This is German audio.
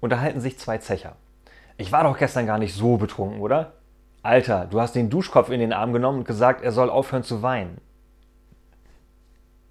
unterhalten sich zwei Zecher. Ich war doch gestern gar nicht so betrunken, oder? Alter, du hast den Duschkopf in den Arm genommen und gesagt, er soll aufhören zu weinen.